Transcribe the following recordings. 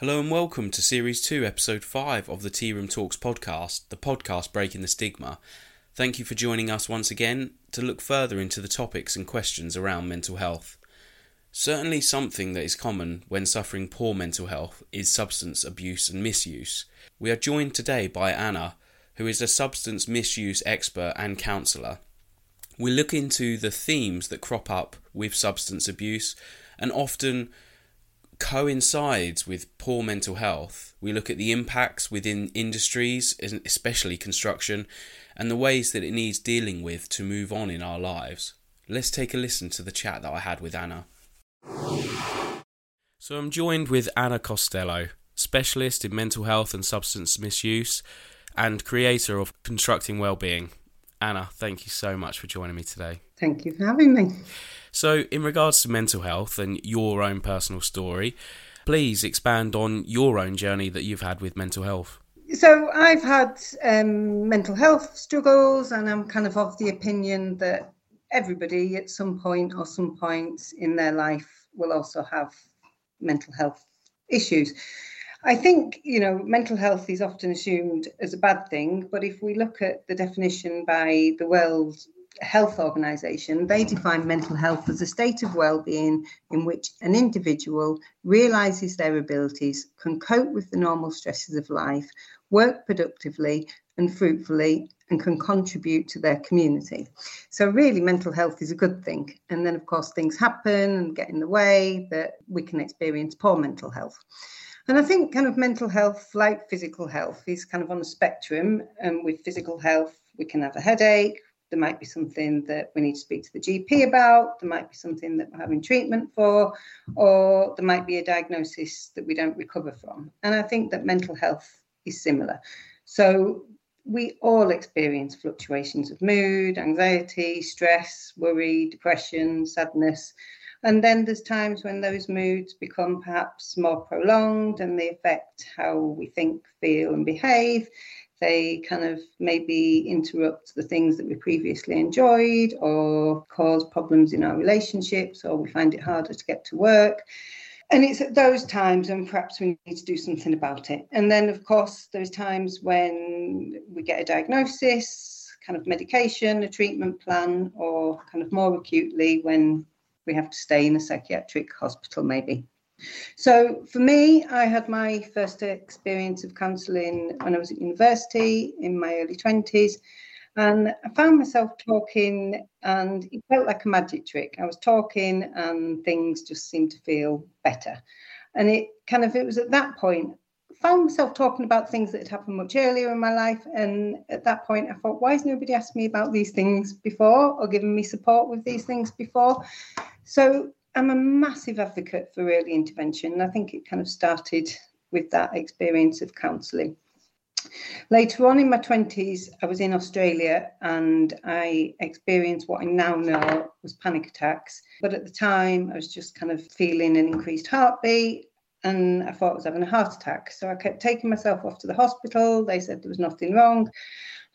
Hello and welcome to Series 2, Episode 5 of the Tearoom Talks podcast, the podcast breaking the stigma. Thank you for joining us once again to look further into the topics and questions around mental health. Certainly, something that is common when suffering poor mental health is substance abuse and misuse. We are joined today by Anna, who is a substance misuse expert and counsellor. We look into the themes that crop up with substance abuse and often coincides with poor mental health. We look at the impacts within industries, especially construction, and the ways that it needs dealing with to move on in our lives. Let's take a listen to the chat that I had with Anna. So I'm joined with Anna Costello, specialist in mental health and substance misuse, and creator of Constructing Wellbeing. Anna, thank you so much for joining me today. Thank you for having me. So, in regards to mental health and your own personal story, please expand on your own journey that you've had with mental health. So, I've had um, mental health struggles, and I'm kind of of the opinion that everybody at some point or some points in their life will also have mental health issues. I think, you know, mental health is often assumed as a bad thing, but if we look at the definition by the World Health Organization, they define mental health as a state of well-being in which an individual realizes their abilities, can cope with the normal stresses of life, work productively and fruitfully, and can contribute to their community. So, really, mental health is a good thing. And then, of course, things happen and get in the way that we can experience poor mental health. And I think kind of mental health, like physical health, is kind of on a spectrum. And with physical health, we can have a headache, there might be something that we need to speak to the GP about, there might be something that we're having treatment for, or there might be a diagnosis that we don't recover from. And I think that mental health is similar. So we all experience fluctuations of mood, anxiety, stress, worry, depression, sadness. And then there's times when those moods become perhaps more prolonged and they affect how we think, feel, and behave they kind of maybe interrupt the things that we previously enjoyed or cause problems in our relationships or we find it harder to get to work. And it's at those times and perhaps we need to do something about it. And then, of course, there's times when we get a diagnosis, kind of medication, a treatment plan, or kind of more acutely when we have to stay in a psychiatric hospital, maybe. So for me, I had my first experience of counselling when I was at university in my early 20s. And I found myself talking, and it felt like a magic trick. I was talking, and things just seemed to feel better. And it kind of, it was at that point, I found myself talking about things that had happened much earlier in my life. And at that point, I thought, why has nobody asked me about these things before or given me support with these things before? So I'm a massive advocate for early intervention. I think it kind of started with that experience of counselling. Later on in my 20s, I was in Australia and I experienced what I now know was panic attacks. But at the time, I was just kind of feeling an increased heartbeat and I thought I was having a heart attack. So I kept taking myself off to the hospital. They said there was nothing wrong.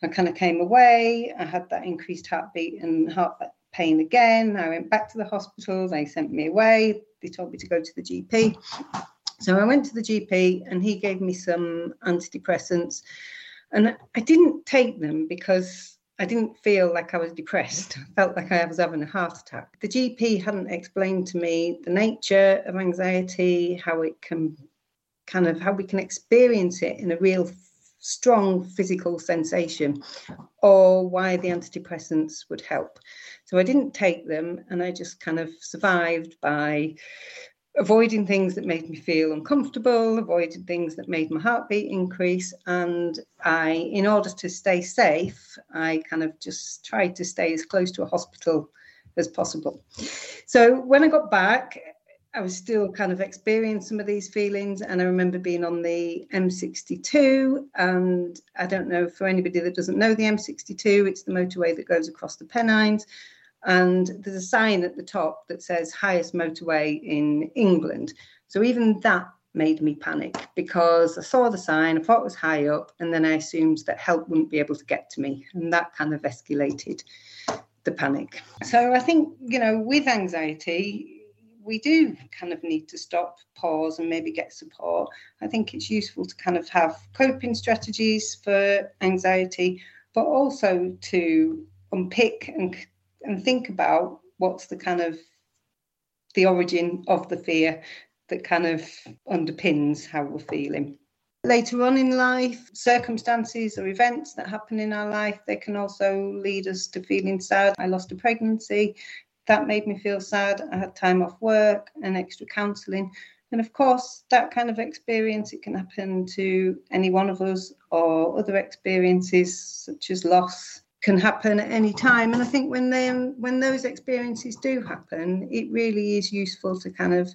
I kind of came away. I had that increased heartbeat and heart pain again. I went back to the hospital. They sent me away. They told me to go to the GP. So I went to the GP and he gave me some antidepressants. And I didn't take them because I didn't feel like I was depressed. I felt like I was having a heart attack. The GP hadn't explained to me the nature of anxiety, how it can kind of how we can experience it in a real strong physical sensation or why the antidepressants would help. So I didn't take them and I just kind of survived by avoiding things that made me feel uncomfortable, avoiding things that made my heartbeat increase. And I, in order to stay safe, I kind of just tried to stay as close to a hospital as possible. So when I got back, I was still kind of experiencing some of these feelings. And I remember being on the M62. And I don't know for anybody that doesn't know the M62, it's the motorway that goes across the Pennines. And there's a sign at the top that says highest motorway in England. So even that made me panic because I saw the sign, I thought it was high up, and then I assumed that help wouldn't be able to get to me. And that kind of escalated the panic. So I think, you know, with anxiety, we do kind of need to stop, pause, and maybe get support. I think it's useful to kind of have coping strategies for anxiety, but also to unpick and and think about what's the kind of the origin of the fear that kind of underpins how we're feeling. Later on in life, circumstances or events that happen in our life, they can also lead us to feeling sad. I lost a pregnancy. That made me feel sad. I had time off work and extra counselling. And of course, that kind of experience, it can happen to any one of us or other experiences such as loss can happen at any time. And I think when they, when those experiences do happen, it really is useful to kind of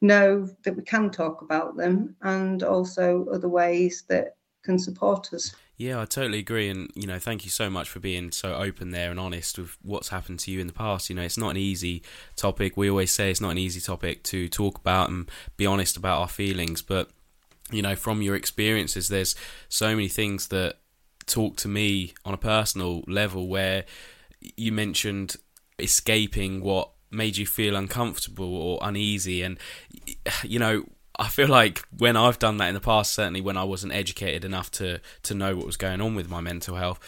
know that we can talk about them and also other ways that can support us. Yeah, I totally agree. And, you know, thank you so much for being so open there and honest with what's happened to you in the past. You know, it's not an easy topic. We always say it's not an easy topic to talk about and be honest about our feelings. But, you know, from your experiences, there's so many things that talk to me on a personal level where you mentioned escaping what made you feel uncomfortable or uneasy and you know I feel like when I've done that in the past certainly when I wasn't educated enough to to know what was going on with my mental health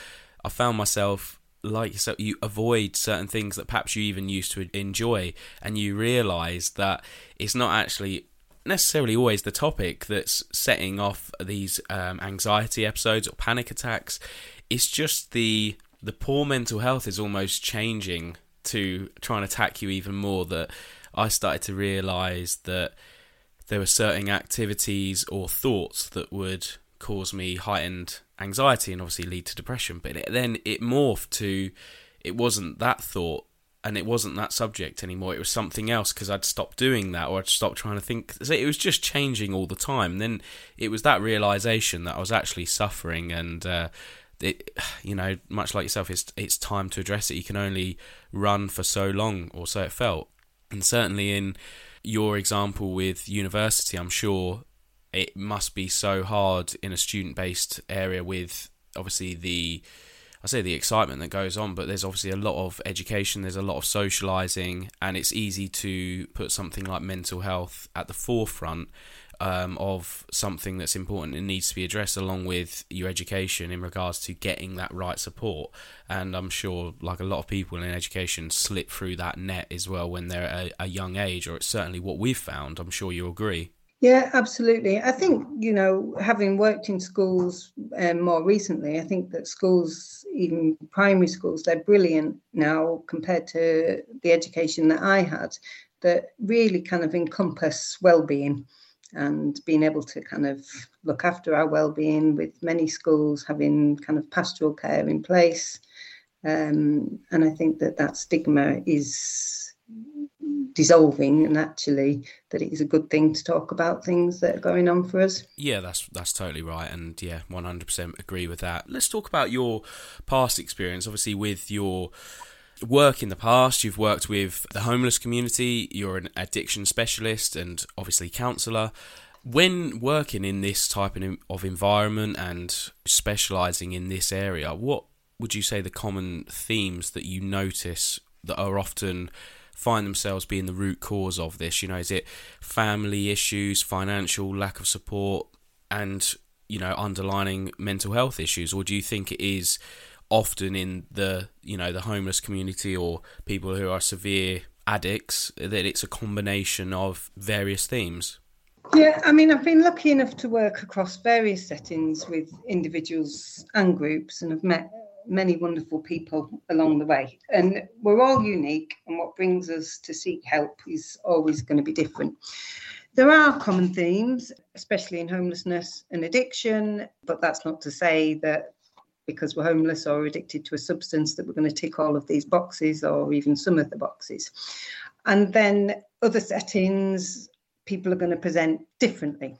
I found myself like yourself you avoid certain things that perhaps you even used to enjoy. And you realize that it's not actually necessarily always the topic that's setting off these um, anxiety episodes or panic attacks. It's just the the poor mental health is almost changing to try and attack you even more that I started to realize that there were certain activities or thoughts that would cause me heightened anxiety and obviously lead to depression but it, then it morphed to it wasn't that thought and it wasn't that subject anymore it was something else because I'd stopped doing that or I'd stopped trying to think so it was just changing all the time and then it was that realization that I was actually suffering and uh, it, you know, much like yourself, it's it's time to address it. You can only run for so long, or so it felt. And certainly in your example with university, I'm sure it must be so hard in a student-based area with obviously the I say the excitement that goes on, but there's obviously a lot of education, there's a lot of socializing, and it's easy to put something like mental health at the forefront um, of something that's important and needs to be addressed along with your education in regards to getting that right support. And I'm sure, like a lot of people in education, slip through that net as well when they're at a, a young age, or it's certainly what we've found. I'm sure you agree. Yeah, absolutely. I think, you know, having worked in schools um, more recently, I think that schools, even primary schools, they're brilliant now compared to the education that I had that really kind of encompass well-being and being able to kind of look after our well-being with many schools having kind of pastoral care in place. Um, and i think that that stigma is dissolving and actually that it is a good thing to talk about things that are going on for us. Yeah that's that's totally right. And yeah 100% agree with that. Let's talk about your past experience obviously with your work in the past. You've worked with the homeless community, you're an addiction specialist and obviously counsellor. When working in this type of environment and specialising in this area, what would you say the common themes that you notice that are often find themselves being the root cause of this? You know, is it family issues, financial lack of support, and you know, underlining mental health issues, or do you think it is often in the you know the homeless community or people who are severe addicts that it's a combination of various themes. Yeah i mean i've been lucky enough to work across various settings with individuals and groups and have met many wonderful people along the way. And we're all unique and what brings us to seek help is always going to be different. There are common themes, especially in homelessness and addiction, but that's not to say that because we're homeless or addicted to a substance that we're going to tick all of these boxes or even some of the boxes. And then other settings, people are going to present differently.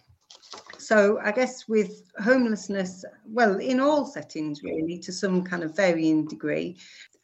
So I guess with homelessness, well, in all settings really, to some kind of varying degree,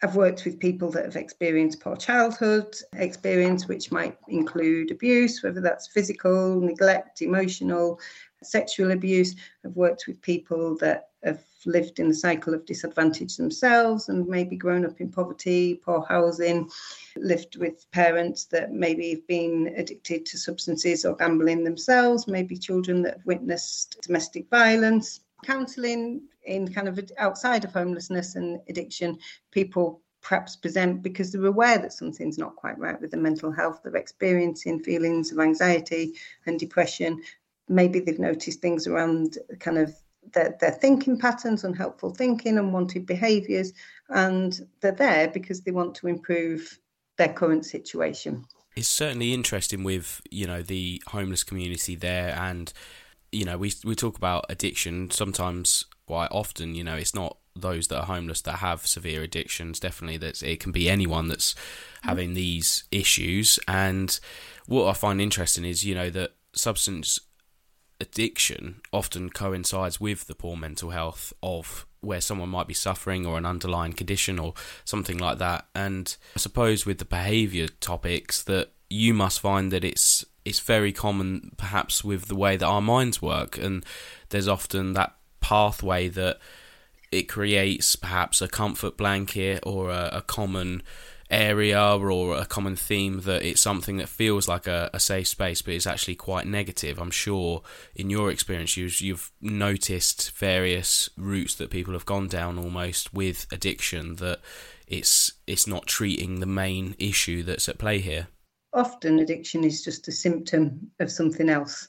I've worked with people that have experienced poor childhood experience, which might include abuse, whether that's physical, neglect, emotional, sexual abuse. I've worked with people that have lived in the cycle of disadvantage themselves and maybe grown up in poverty, poor housing, lived with parents that maybe have been addicted to substances or gambling themselves, maybe children that have witnessed domestic violence. Counselling in kind of outside of homelessness and addiction, people perhaps present because they're aware that something's not quite right with their mental health. They're experiencing feelings of anxiety and depression. Maybe they've noticed things around kind of their, their thinking patterns, unhelpful thinking, unwanted behaviours, and they're there because they want to improve their current situation. It's certainly interesting with you know the homeless community there, and you know we we talk about addiction sometimes quite often. You know, it's not those that are homeless that have severe addictions. Definitely, that it can be anyone that's having these issues. And what I find interesting is, you know, that substance addiction often coincides with the poor mental health of where someone might be suffering or an underlying condition or something like that. And I suppose with the behaviour topics that you must find that it's it's very common perhaps with the way that our minds work and there's often that pathway that it creates perhaps a comfort blanket or a, a common area or a common theme that it's something that feels like a, a, safe space but it's actually quite negative. I'm sure in your experience you've, you've noticed various routes that people have gone down almost with addiction that it's it's not treating the main issue that's at play here. Often addiction is just a symptom of something else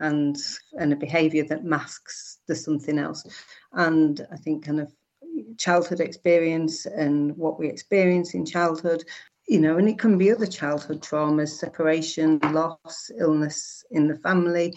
and and a behavior that masks the something else. And I think kind of childhood experience and what we experience in childhood you know, and it can be other childhood traumas, separation, loss, illness in the family,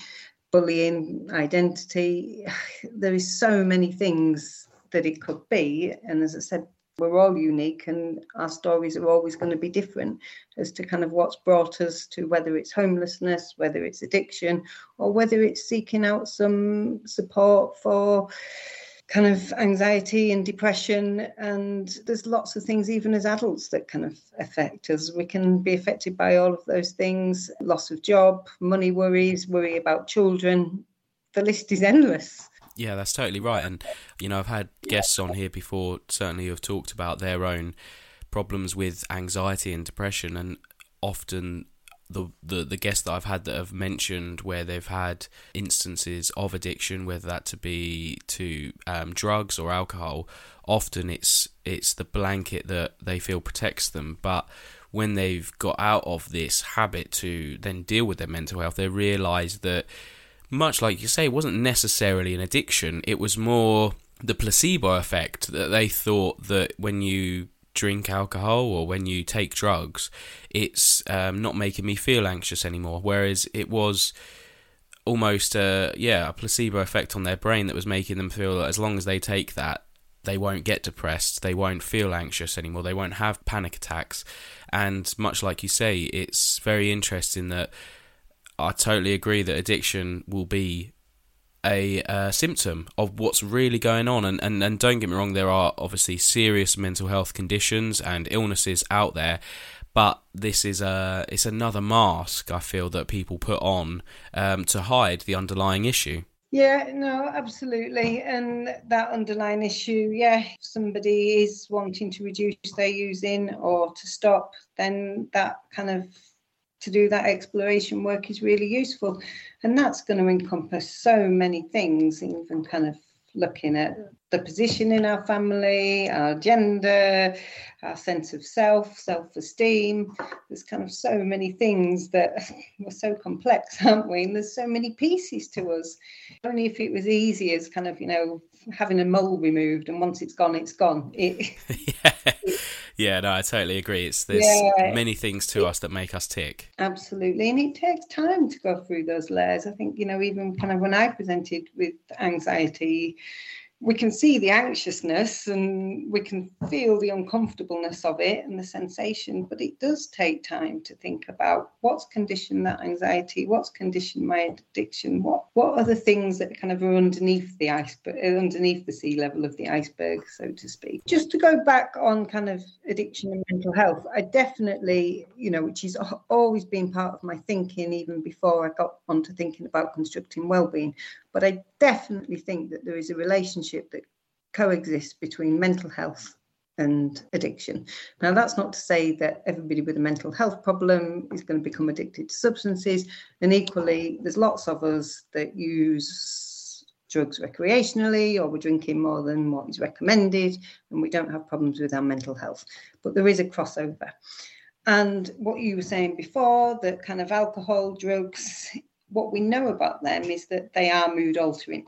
bullying, identity. There is so many things that it could be. And as I said, we're all unique and our stories are always going to be different as to kind of what's brought us to whether it's homelessness, whether it's addiction, or whether it's seeking out some support for kind of anxiety and depression and there's lots of things even as adults that kind of affect us. We can be affected by all of those things. Loss of job money worries worry about children. The list is endless. Yeah that's totally right. And you know i've had guests on here before certainly who have talked about their own problems with anxiety and depression and often the, the the guests that I've had that have mentioned where they've had instances of addiction, whether that to be to um, drugs or alcohol, often it's it's the blanket that they feel protects them. But when they've got out of this habit to then deal with their mental health, they realise that much like you say, it wasn't necessarily an addiction. It was more the placebo effect that they thought that when you drink alcohol or when you take drugs, it's um, not making me feel anxious anymore. Whereas it was almost a yeah a placebo effect on their brain that was making them feel that as long as they take that, they won't get depressed, they won't feel anxious anymore, they won't have panic attacks. And much like you say, it's very interesting that I totally agree that addiction will be a uh, symptom of what's really going on. And, and, and don't get me wrong, there are obviously serious mental health conditions and illnesses out there. But this is a it's another mask I feel that people put on um, to hide the underlying issue. Yeah, no, absolutely. And that underlying issue, yeah, if somebody is wanting to reduce their using or to stop, then that kind of to do that exploration work is really useful. And that's going to encompass so many things, even kind of looking at the position in our family, our gender, our sense of self, self esteem. There's kind of so many things that we're so complex, aren't we? And there's so many pieces to us. Only if it was easy as kind of, you know, having a mole removed and once it's gone, it's gone. It, yeah. Yeah, no, I totally agree. It's there's yeah, many things to us that make us tick. Absolutely, and it takes time to go through those layers. I think you know, even kind of when I presented with anxiety we can see the anxiousness and we can feel the uncomfortableness of it and the sensation, but it does take time to think about what's conditioned that anxiety, what's conditioned my addiction, what what are the things that kind of are underneath the iceberg, uh, underneath the sea level of the iceberg, so to speak. Just to go back on kind of addiction and mental health, I definitely, you know, which has always been part of my thinking even before I got onto thinking about constructing well-being, but I definitely think that there is a relationship that coexists between mental health and addiction. Now, that's not to say that everybody with a mental health problem is going to become addicted to substances. And equally, there's lots of us that use drugs recreationally or we're drinking more than what is recommended and we don't have problems with our mental health. But there is a crossover. And what you were saying before, that kind of alcohol, drugs, what we know about them is that they are mood altering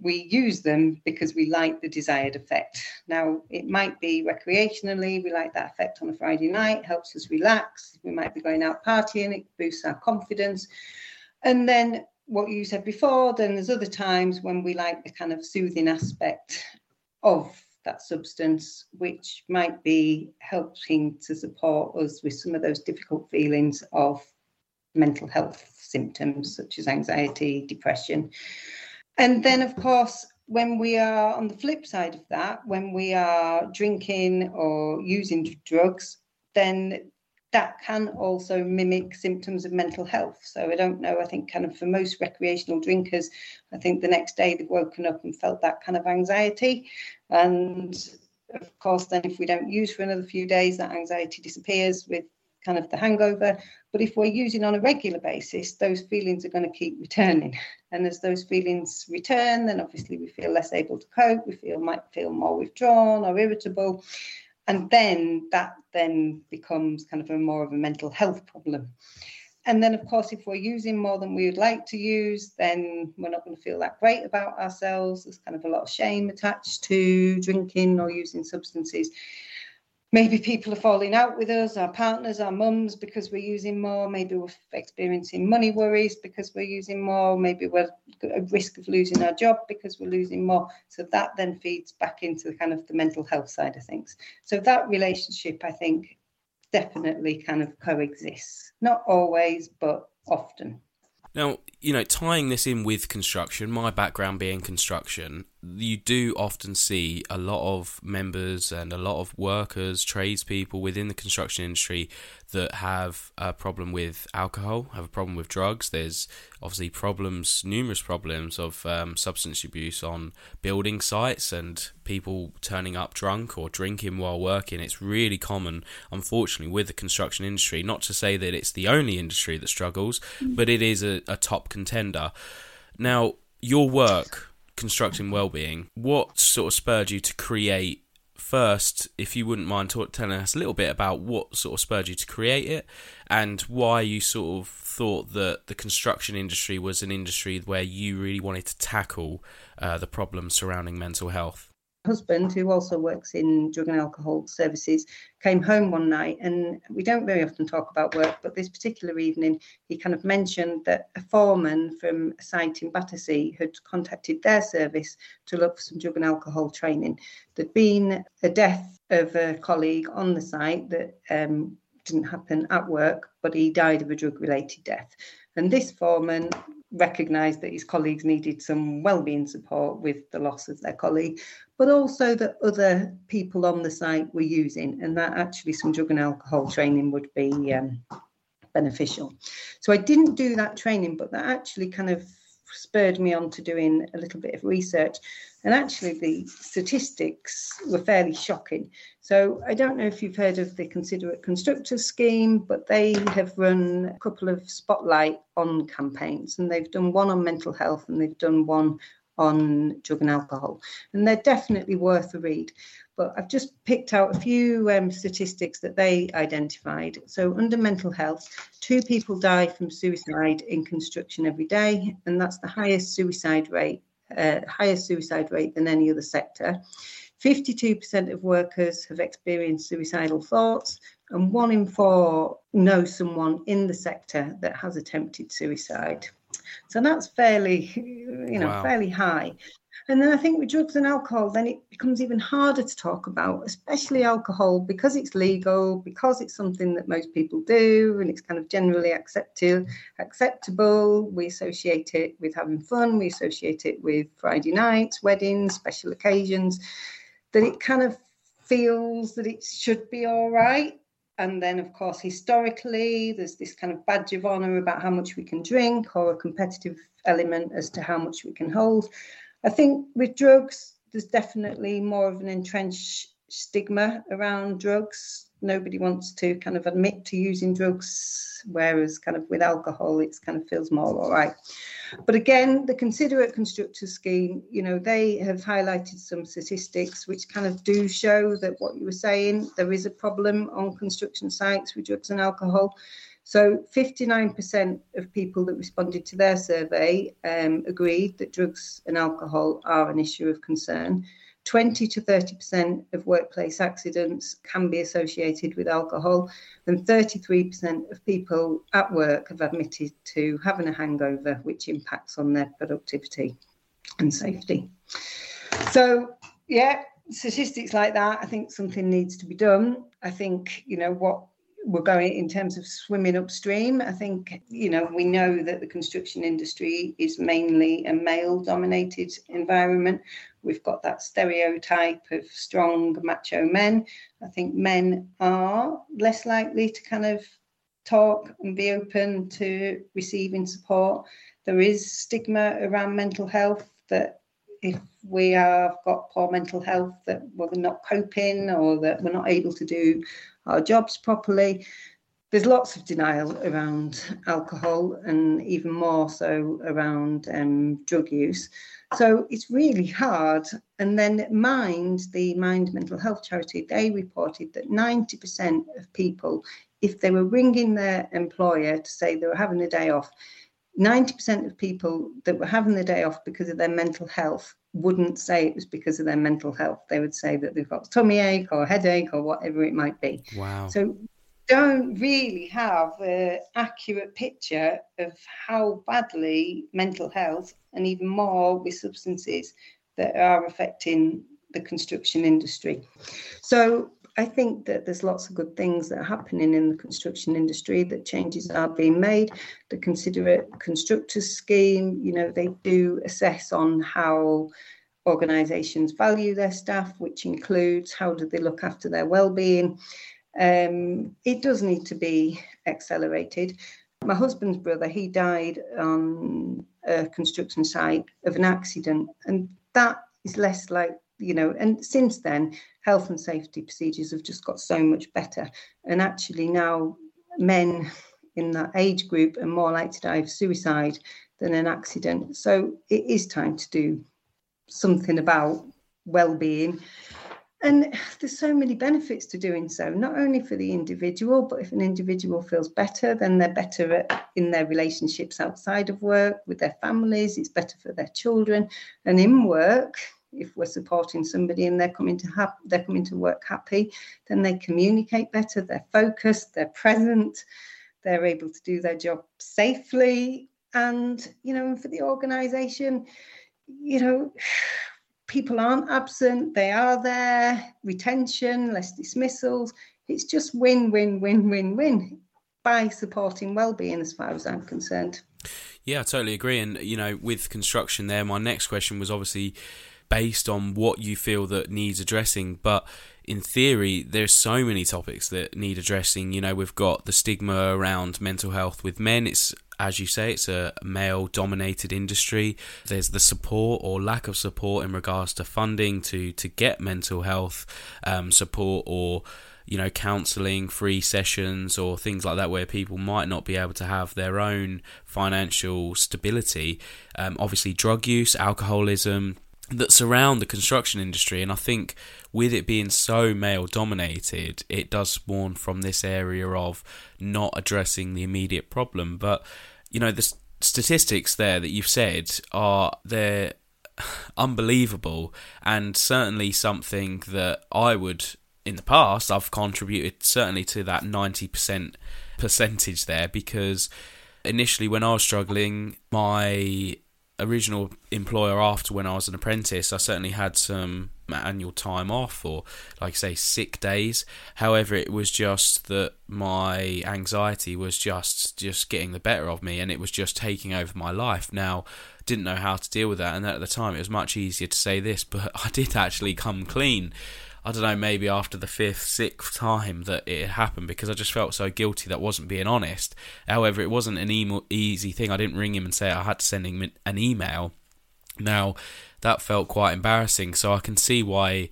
we use them because we like the desired effect. Now, it might be recreationally, we like that effect on a Friday night, helps us relax. We might be going out partying, it boosts our confidence. And then, what you said before, then there's other times when we like the kind of soothing aspect of that substance, which might be helping to support us with some of those difficult feelings of mental health symptoms such as anxiety, depression. And then, of course, when we are on the flip side of that, when we are drinking or using drugs, then that can also mimic symptoms of mental health. So I don't know. I think kind of for most recreational drinkers, I think the next day they've woken up and felt that kind of anxiety. And of course, then if we don't use for another few days, that anxiety disappears with kind of the hangover. But if we're using on a regular basis, those feelings are going to keep returning. And as those feelings return, then obviously we feel less able to cope. We feel might feel more withdrawn or irritable. And then that then becomes kind of a more of a mental health problem. And then, of course, if we're using more than we would like to use, then we're not going to feel that great about ourselves. There's kind of a lot of shame attached to drinking or using substances maybe people are falling out with us, our partners, our mums, because we're using more. Maybe we're experiencing money worries because we're using more. Maybe we're at risk of losing our job because we're losing more. So that then feeds back into the kind of the mental health side of things. So that relationship, I think, definitely kind of coexists. Not always, but often. Now, you know, tying this in with construction, my background being construction, you do often see a lot of members and a lot of workers, tradespeople within the construction industry that have a problem with alcohol, have a problem with drugs. There's obviously problems, numerous problems of um, substance abuse on building sites and people turning up drunk or drinking while working. It's really common, unfortunately, with the construction industry. Not to say that it's the only industry that struggles, mm. but it is a, a top contender. Now, your work constructing well-being what sort of spurred you to create first, if you wouldn't mind telling us a little bit about what sort of spurred you to create it and why you sort of thought that the construction industry was an industry where you really wanted to tackle uh, the problems surrounding mental health husband, who also works in drug and alcohol services, came home one night, and we don't very often talk about work, but this particular evening, he kind of mentioned that a foreman from a site in Battersea had contacted their service to look for some drug and alcohol training. There'd been a death of a colleague on the site that um, didn't happen at work, but he died of a drug related death. And this foreman recognised that his colleagues needed some well-being support with the loss of their colleague, but also that other people on the site were using, and that actually some drug and alcohol training would be um, beneficial. So I didn't do that training, but that actually kind of spurred me on to doing a little bit of research. And actually, the statistics were fairly shocking. So, I don't know if you've heard of the Considerate Constructors scheme, but they have run a couple of spotlight on campaigns, and they've done one on mental health and they've done one on drug and alcohol. And they're definitely worth a read. But I've just picked out a few um, statistics that they identified. So, under mental health, two people die from suicide in construction every day, and that's the highest suicide rate, uh, highest suicide rate than any other sector. 52% of workers have experienced suicidal thoughts, and one in four know someone in the sector that has attempted suicide. So that's fairly, you know, wow. fairly high. And then I think with drugs and alcohol, then it becomes even harder to talk about, especially alcohol, because it's legal, because it's something that most people do, and it's kind of generally accepted, acceptable. We associate it with having fun, we associate it with Friday nights, weddings, special occasions, that it kind of feels that it should be all right. And then, of course, historically, there's this kind of badge of honour about how much we can drink or a competitive element as to how much we can hold. I think with drugs, there's definitely more of an entrenched stigma around drugs. Nobody wants to kind of admit to using drugs, whereas kind of with alcohol, it's kind of feels more all right. But again, the Considerate Constructors Scheme, you know, they have highlighted some statistics which kind of do show that what you were saying, there is a problem on construction sites with drugs and alcohol. So 59% of people that responded to their survey um, agreed that drugs and alcohol are an issue of concern. 20 to 30% of workplace accidents can be associated with alcohol, and 33% of people at work have admitted to having a hangover, which impacts on their productivity and safety. So, yeah, statistics like that, I think something needs to be done. I think, you know, what we're going in terms of swimming upstream. I think, you know, we know that the construction industry is mainly a male dominated environment. We've got that stereotype of strong macho men. I think men are less likely to kind of talk and be open to receiving support. There is stigma around mental health that if we have got poor mental health, that we're not coping or that we're not able to do our jobs properly. There's lots of denial around alcohol and even more so around um, drug use. So it's really hard. And then Mind, the Mind Mental Health Charity, they reported that 90% of people, if they were ringing their employer to say they were having a day off, 90% of people that were having the day off because of their mental health wouldn't say it was because of their mental health. They would say that they've got tummy ache or headache or whatever it might be. Wow. So don't really have an accurate picture of how badly mental health and even more with substances that are affecting the construction industry. So I think that there's lots of good things that are happening in the construction industry, that changes are being made. The Considerate Constructors Scheme, you know, they do assess on how organisations value their staff, which includes how do they look after their well-being. Um, it does need to be accelerated. My husband's brother, he died on a construction site of an accident, and that is less like you know, and since then, health and safety procedures have just got so much better. And actually, now men in that age group are more likely to die of suicide than an accident. So it is time to do something about well-being. And there's so many benefits to doing so, not only for the individual, but if an individual feels better, then they're better at, in their relationships outside of work with their families. It's better for their children. And in work, if we're supporting somebody and they're coming to they're coming to work happy, then they communicate better, they're focused, they're present, they're able to do their job safely. And, you know, for the organization, you know, people aren't absent, they are there, retention, less dismissals. It's just win, win, win, win, win by supporting well-being as far as I'm concerned. Yeah, I totally agree. And you know, with construction, there, my next question was obviously based on what you feel that needs addressing. But in theory, there's so many topics that need addressing. You know, we've got the stigma around mental health with men. It's as you say, it's a male dominated industry. There's the support or lack of support in regards to funding to, to get mental health um, support or you know, counselling, free sessions, or things like that, where people might not be able to have their own financial stability. Um, obviously, drug use, alcoholism, that surround the construction industry. And I think with it being so male dominated, it does spawn from this area of not addressing the immediate problem. But, you know, the statistics there that you've said are they're unbelievable and certainly something that I would in the past I've contributed certainly to that 90% percentage there because initially when I was struggling my original employer after when I was an apprentice, I certainly had some annual time off or, like say, sick days. However, it was just that my anxiety was just just getting the better of me, and it was just taking over my life. Now, didn't know how to deal with that, and at the time, it was much easier to say this, but I did actually come clean I don't know, maybe after the fifth, sixth time that it happened because I just felt so guilty that wasn't being honest. However, it wasn't an e- easy thing. I didn't ring him and say I had to send him an email. Now, that felt quite embarrassing, so I can see why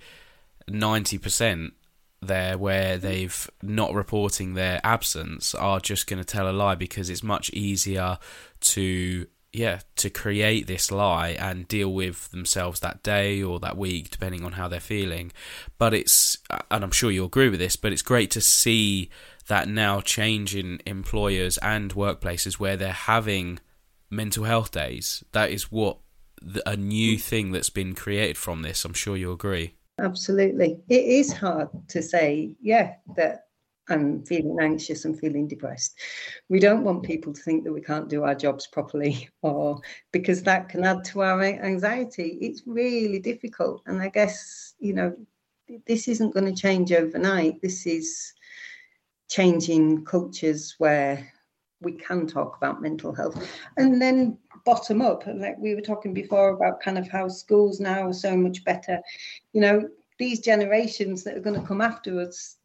90% there where they've not reporting their absence are just going to tell a lie because it's much easier to yeah to create this lie and deal with themselves that day or that week depending on how they're feeling but it's and I'm sure you'll agree with this but it's great to see that now change in employers and workplaces where they're having mental health days that is what a new mm. thing that's been created from this. I'm sure you agree. Absolutely. It is hard to say, yeah, that I'm feeling anxious and feeling depressed. We don't want people to think that we can't do our jobs properly or because that can add to our anxiety. It's really difficult. And I guess, you know, this isn't going to change overnight. This is changing cultures where we can talk about mental health. And then bottom up. Like we were talking before about kind of how schools now are so much better. You know, these generations that are going to come after us,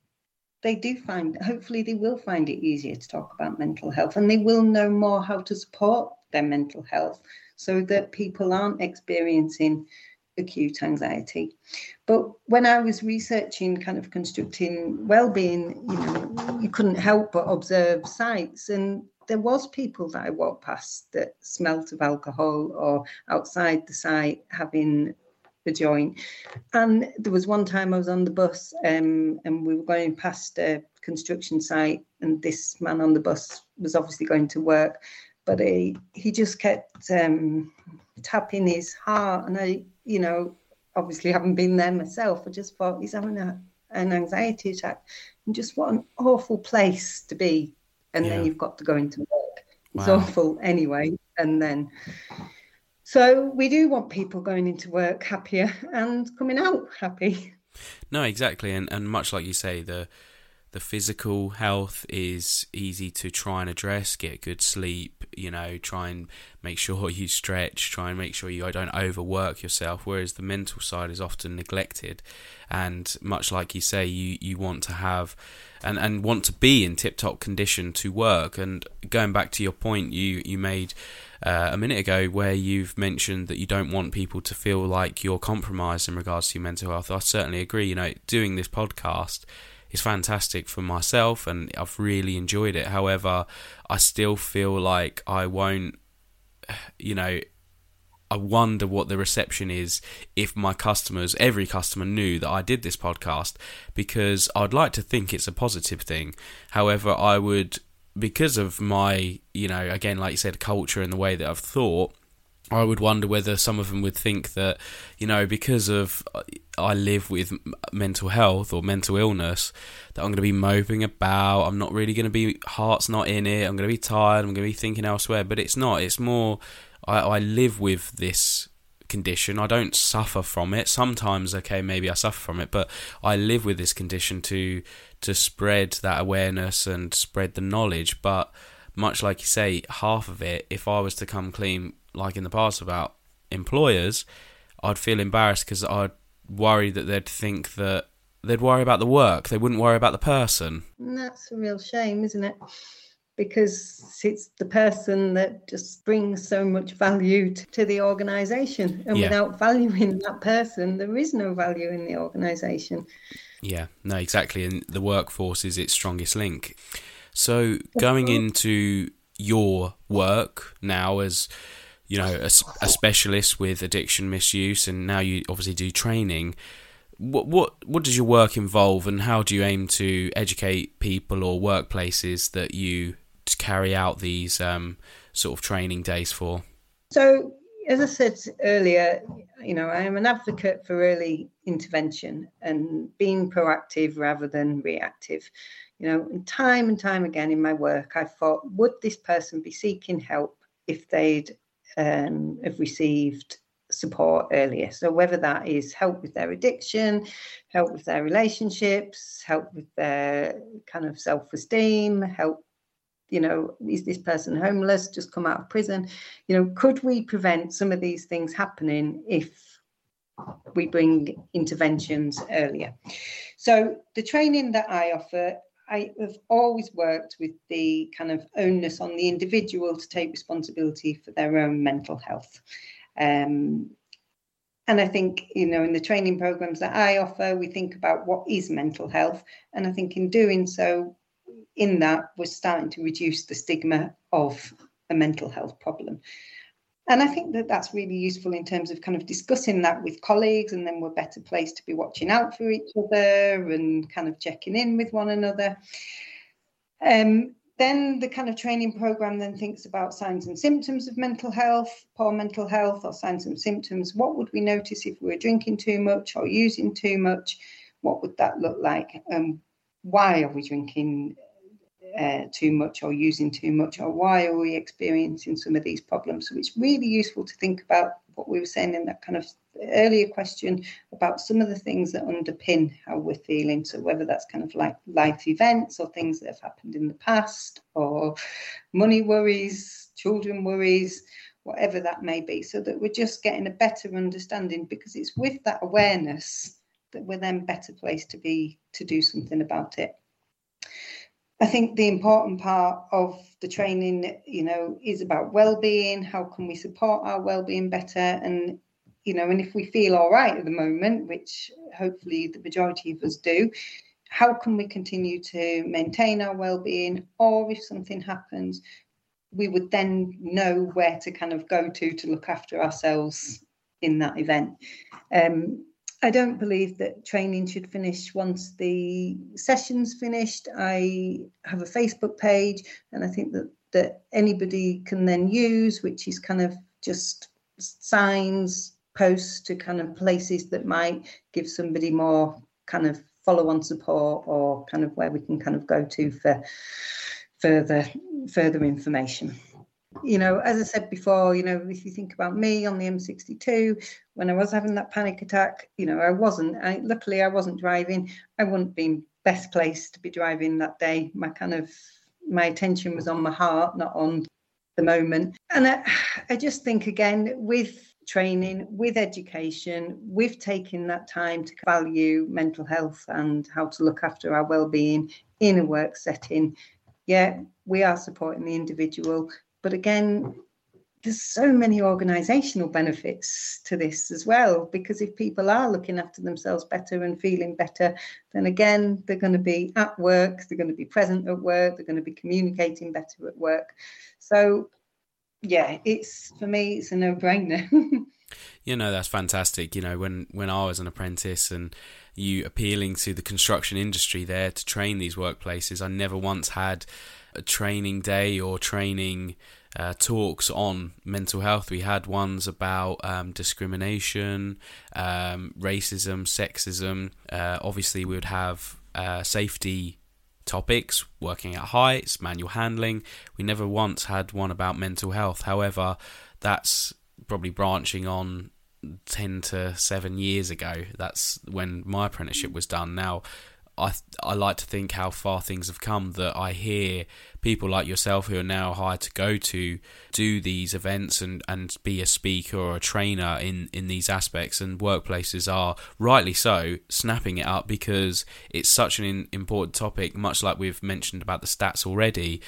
they do find, hopefully, they will find it easier to talk about mental health and they will know more how to support their mental health so that people aren't experiencing acute anxiety. But when I was researching kind of constructing well-being, you know, you couldn't help but observe sites and there was people that I walked past that smelt of alcohol or outside the site having a joint. And there was one time I was on the bus um, and we were going past a construction site and this man on the bus was obviously going to work, but he, he just kept um, tapping his heart. And I, you know, obviously haven't been there myself, I just thought he's having a, an anxiety attack. And just what an awful place to be and yeah. then you've got to go into work. It's wow. awful anyway. And then, so we do want people going into work happier and coming out happy. No, exactly, and and much like you say, the the physical health is easy to try and address. Get good sleep, you know, try and make sure you stretch, try and make sure you don't overwork yourself. Whereas the mental side is often neglected, and much like you say, you you want to have and and want to be in tip top condition to work. And going back to your point you you made. Uh, a minute ago, where you've mentioned that you don't want people to feel like you're compromised in regards to your mental health, I certainly agree. You know, doing this podcast is fantastic for myself and I've really enjoyed it. However, I still feel like I won't, you know, I wonder what the reception is if my customers, every customer knew that I did this podcast because I'd like to think it's a positive thing. However, I would, because of my, you know, again, like you said, culture and the way that I've thought, I would wonder whether some of them would think that, you know, because of uh, I live with mental health or mental illness, that I'm going to be moping about. I'm not really going to be heart's not in it. I'm going to be tired. I'm going to be thinking elsewhere. But it's not. It's more. I, I live with this condition. I don't suffer from it. Sometimes, okay, maybe I suffer from it, but I live with this condition to to spread that awareness and spread the knowledge. But much like you say, half of it, if I was to come clean like in the past about employers, I'd feel embarrassed because I'd worry that they'd think that they'd worry about the work, they wouldn't worry about the person. And that's a real shame, isn't it? Because it's the person that just brings so much value to the organisation. And yeah. without valuing that person, there is no value in the organisation. Yeah, no, exactly. And the workforce is its strongest link. So going into your work now as you know, a, a specialist with addiction misuse, and now you obviously do training. What what what does your work involve, and how do you aim to educate people or workplaces that you carry out these um, sort of training days for? So, as I said earlier, you know, I am an advocate for early intervention and being proactive rather than reactive. You know, time and time again in my work, I thought, would this person be seeking help if they'd um, have received support earlier. So whether that is help with their addiction, help with their relationships, help with their kind of self-esteem, help you know, is this person homeless, just come out of prison? You know, could we prevent some of these things happening if we bring interventions earlier? So the training that I offer I have always worked with the kind of onus on the individual to take responsibility for their own mental health. Um, and I think, you know, in the training programs that I offer, we think about what is mental health. And I think in doing so, in that, we're starting to reduce the stigma of a mental health problem. And I think that that's really useful in terms of kind of discussing that with colleagues, and then we're better placed to be watching out for each other and kind of checking in with one another. Um, then the kind of training program then thinks about signs and symptoms of mental health, poor mental health, or signs and symptoms. What would we notice if we were drinking too much or using too much? What would that look like? Um, why are we drinking uh, too much or using too much, or why are we experiencing some of these problems? So it's really useful to think about what we were saying in that kind of earlier question about some of the things that underpin how we're feeling. So whether that's kind of like life events or things that have happened in the past, or money worries, children worries, whatever that may be, so that we're just getting a better understanding because it's with that awareness that we're then better placed to be to do something about it. I think the important part of the training, you know, is about well-being. How can we support our well-being better? And you know, and if we feel all right at the moment, which hopefully the majority of us do, how can we continue to maintain our well-being? Or if something happens, we would then know where to kind of go to to look after ourselves in that event. Um, I don't believe that training should finish once the session's finished. I have a Facebook page, and I think that that anybody can then use, which is kind of just signs, posts to kind of places that might give somebody more kind of follow-on support or kind of where we can kind of go to for further further information you know, as I said before, you know, if you think about me on the M62, when I was having that panic attack, you know, I wasn't. I, luckily, I wasn't driving. I wouldn't been best placed to be driving that day. My kind of my attention was on my heart, not on the moment. And I, I just think again with training, with education, with taking that time to value mental health and how to look after our well-being in a work setting. Yeah, we are supporting the individual, but again, there's so many organizational benefits to this as well because if people are looking after themselves better and feeling better then again they're going to be at work they're going to be present at work they're going to be communicating better at work. So yeah it's for me it's a no-brainer. You know that's fantastic. You know when when i was an apprentice and you appealing to the construction industry there to train these workplaces i never once had a training day or training uh, talks on mental health. We had ones about um, discrimination, um, racism, sexism. Uh, obviously, we would have uh, safety topics, working at heights, manual handling. We never once had one about mental health. However, that's probably branching on 10 to 7 years ago. That's when my apprenticeship was done. Now, I I like to think how far things have come that I hear people like yourself who are now hired to go to do these events and, and be a speaker or a trainer in, in these aspects and workplaces are rightly so snapping it up because it's such an important topic much like we've mentioned about the stats already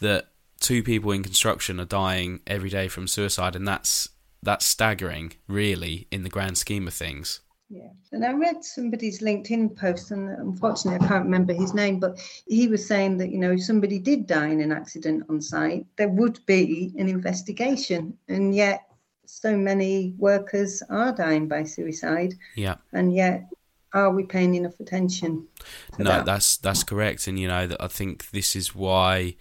that two people in construction are dying every day from suicide and that's that's staggering really in the grand scheme of things yeah. And I read somebody's LinkedIn post, and unfortunately, I can't remember his name, but he was saying that, you know, if somebody did die in an accident on site, there would be an investigation. And yet, so many workers are dying by suicide. Yeah. And yet, are we paying enough attention? no, that? that's that's correct. And, you know, I think this is why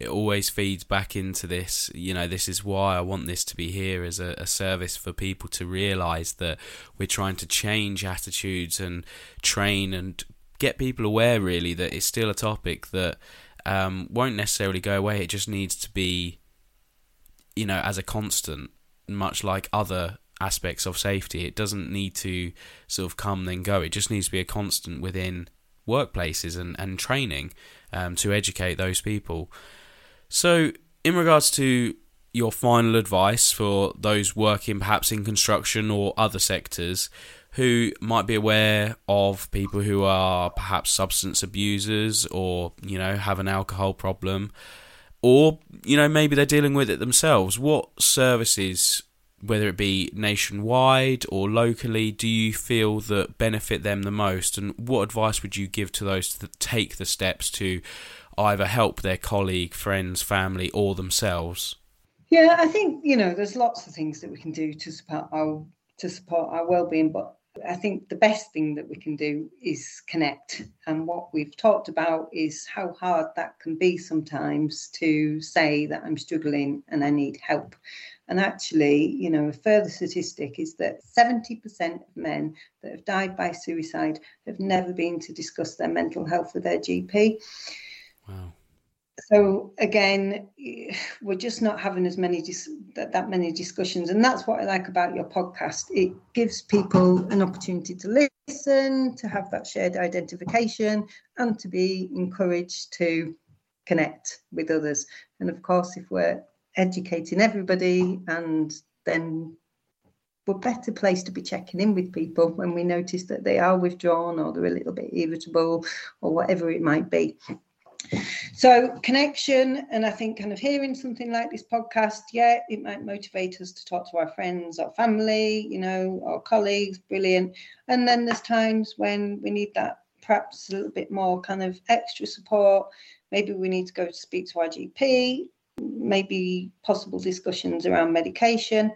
it always feeds back into this. You know, this is why I want this to be here as a, a service for people to realise that we're trying to change attitudes and train and get people aware, really, that it's still a topic that um, won't necessarily go away. It just needs to be, you know, as a constant, much like other aspects of safety. It doesn't need to sort of come then go. It just needs to be a constant within workplaces and, and training um, to educate those people. So, in regards to your final advice for those working perhaps in construction or other sectors who might be aware of people who are perhaps substance abusers or, you know, have an alcohol problem, or, you know, maybe they're dealing with it themselves, what services whether it be nationwide or locally, do you feel that benefit them the most? And what advice would you give to those that take the steps to either help their colleague, friends, family, or themselves? Yeah, I think you know there's lots of things that we can do to support our to support our well-being, but I think the best thing that we can do is connect. And what we've talked about is how hard that can be sometimes to say that I'm struggling and I need help. And actually, you know, a further statistic is that 70% of men that have died by suicide have never been to discuss their mental health with their GP. Wow. So again we're just not having as many dis- that, that many discussions and that's what i like about your podcast. It gives people an opportunity to listen to have that shared identification and to be encouraged to connect with others. And of course if we're educating everybody and then we're better placed to be checking in with people when we notice that they are withdrawn or they're a little bit irritable or whatever it might be so connection, and I think kind of hearing something like this podcast, yeah, it might motivate us to talk to our friends, our family, you know, our colleagues, brilliant. And then there's times when we need that perhaps a little bit more kind of extra support. Maybe we need to go to speak to our GP, maybe possible discussions around medication.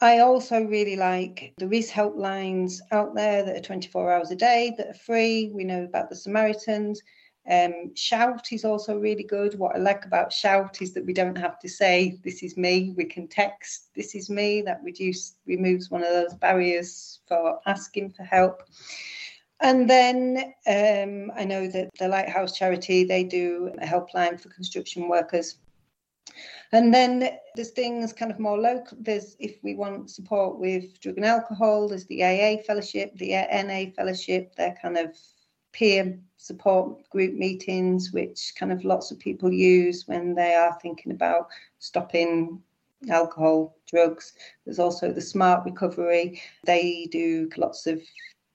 I also really like there is helplines out there that are 24 hours a day that are free. We know about the Samaritans. Um, shout is also really good. What I like about shout is that we don't have to say this is me. We can text this is me. That reduce removes one of those barriers for asking for help. And then um, I know that the Lighthouse Charity they do a helpline for construction workers. And then there's things kind of more local. There's if we want support with drug and alcohol, there's the AA fellowship, the NA fellowship. They're kind of peer support group meetings, which kind of lots of people use when they are thinking about stopping alcohol, drugs. There's also the Smart Recovery. They do lots of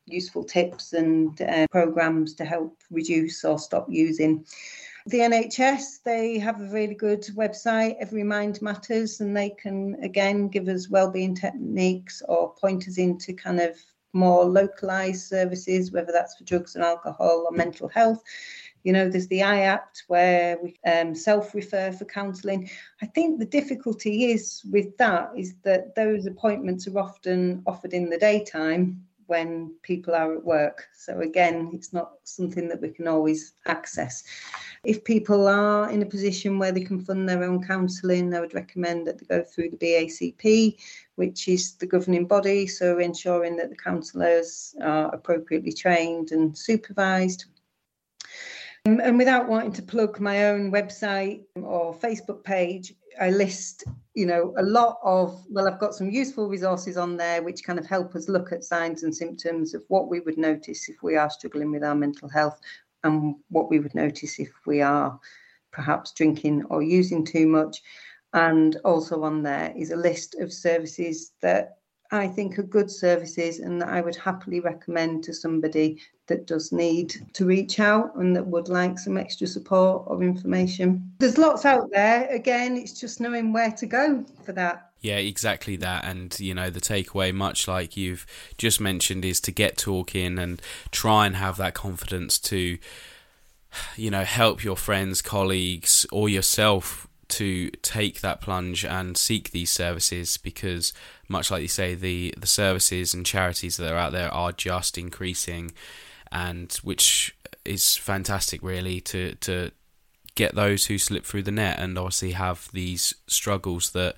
useful tips and uh, programs to help reduce or stop using. The NHS, they have a really good website, Every Mind Matters, and they can again give us wellbeing techniques or point us into kind of more localized services, whether that's for drugs and alcohol or mental health. You know, there's the IAPT where we um, self refer for counselling. I think the difficulty is with that is that those appointments are often offered in the daytime when people are at work. So, again, it's not something that we can always access. If people are in a position where they can fund their own counselling, I would recommend that they go through the BACP, which is the governing body, so ensuring that the counsellors are appropriately trained and supervised. Um, and without wanting to plug my own website or Facebook page, I list, you know, a lot of, well, I've got some useful resources on there which kind of help us look at signs and symptoms of what we would notice if we are struggling with our mental health and what we would notice if we are perhaps drinking or using too much. And also on there is a list of services that I think are good services and that I would happily recommend to somebody that does need to reach out and that would like some extra support or information. There's lots out there. Again, it's just knowing where to go for that. Yeah, exactly that. And, you know, the takeaway, much like you've just mentioned, is to get talking and try and have that confidence to, you know, help your friends, colleagues, or yourself to take that plunge and seek these services because, much like you say, the, the services and charities that are out there are just increasing, and which is fantastic, really, to, to get those who slip through the net and obviously have these struggles that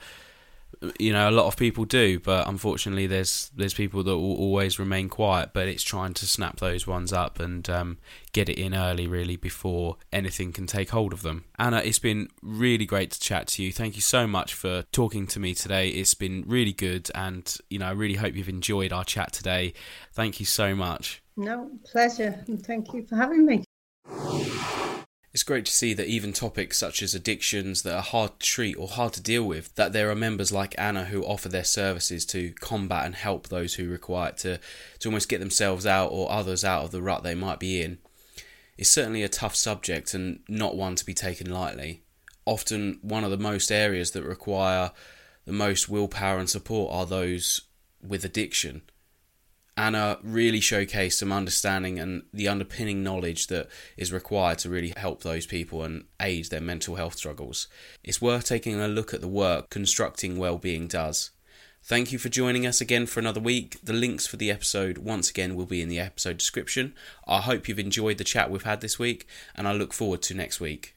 you know a lot of people do but unfortunately there's there's people that will always remain quiet but it's trying to snap those ones up and um, get it in early really before anything can take hold of them. Anna it's been really great to chat to you. Thank you so much for talking to me today. It's been really good and you know i really hope you've enjoyed our chat today. Thank you so much no pleasure and thank you for having me it's great to see that even topics such as addictions that are hard to treat or hard to deal with, that there are members like Anna who offer their services to combat and help those who require it to, to almost get themselves out or others out of the rut they might be in. It's certainly a tough subject and not one to be taken lightly. Often one of the most areas that require the most willpower and support are those with addiction. Anna really showcased some understanding and the underpinning knowledge that is required to really help those people and aid their mental health struggles. It's worth taking a look at the work Constructing Wellbeing does. Thank you for joining us again for another week. The links for the episode, once again, will be in the episode description. I hope you've enjoyed the chat we've had this week, and I look forward to next week.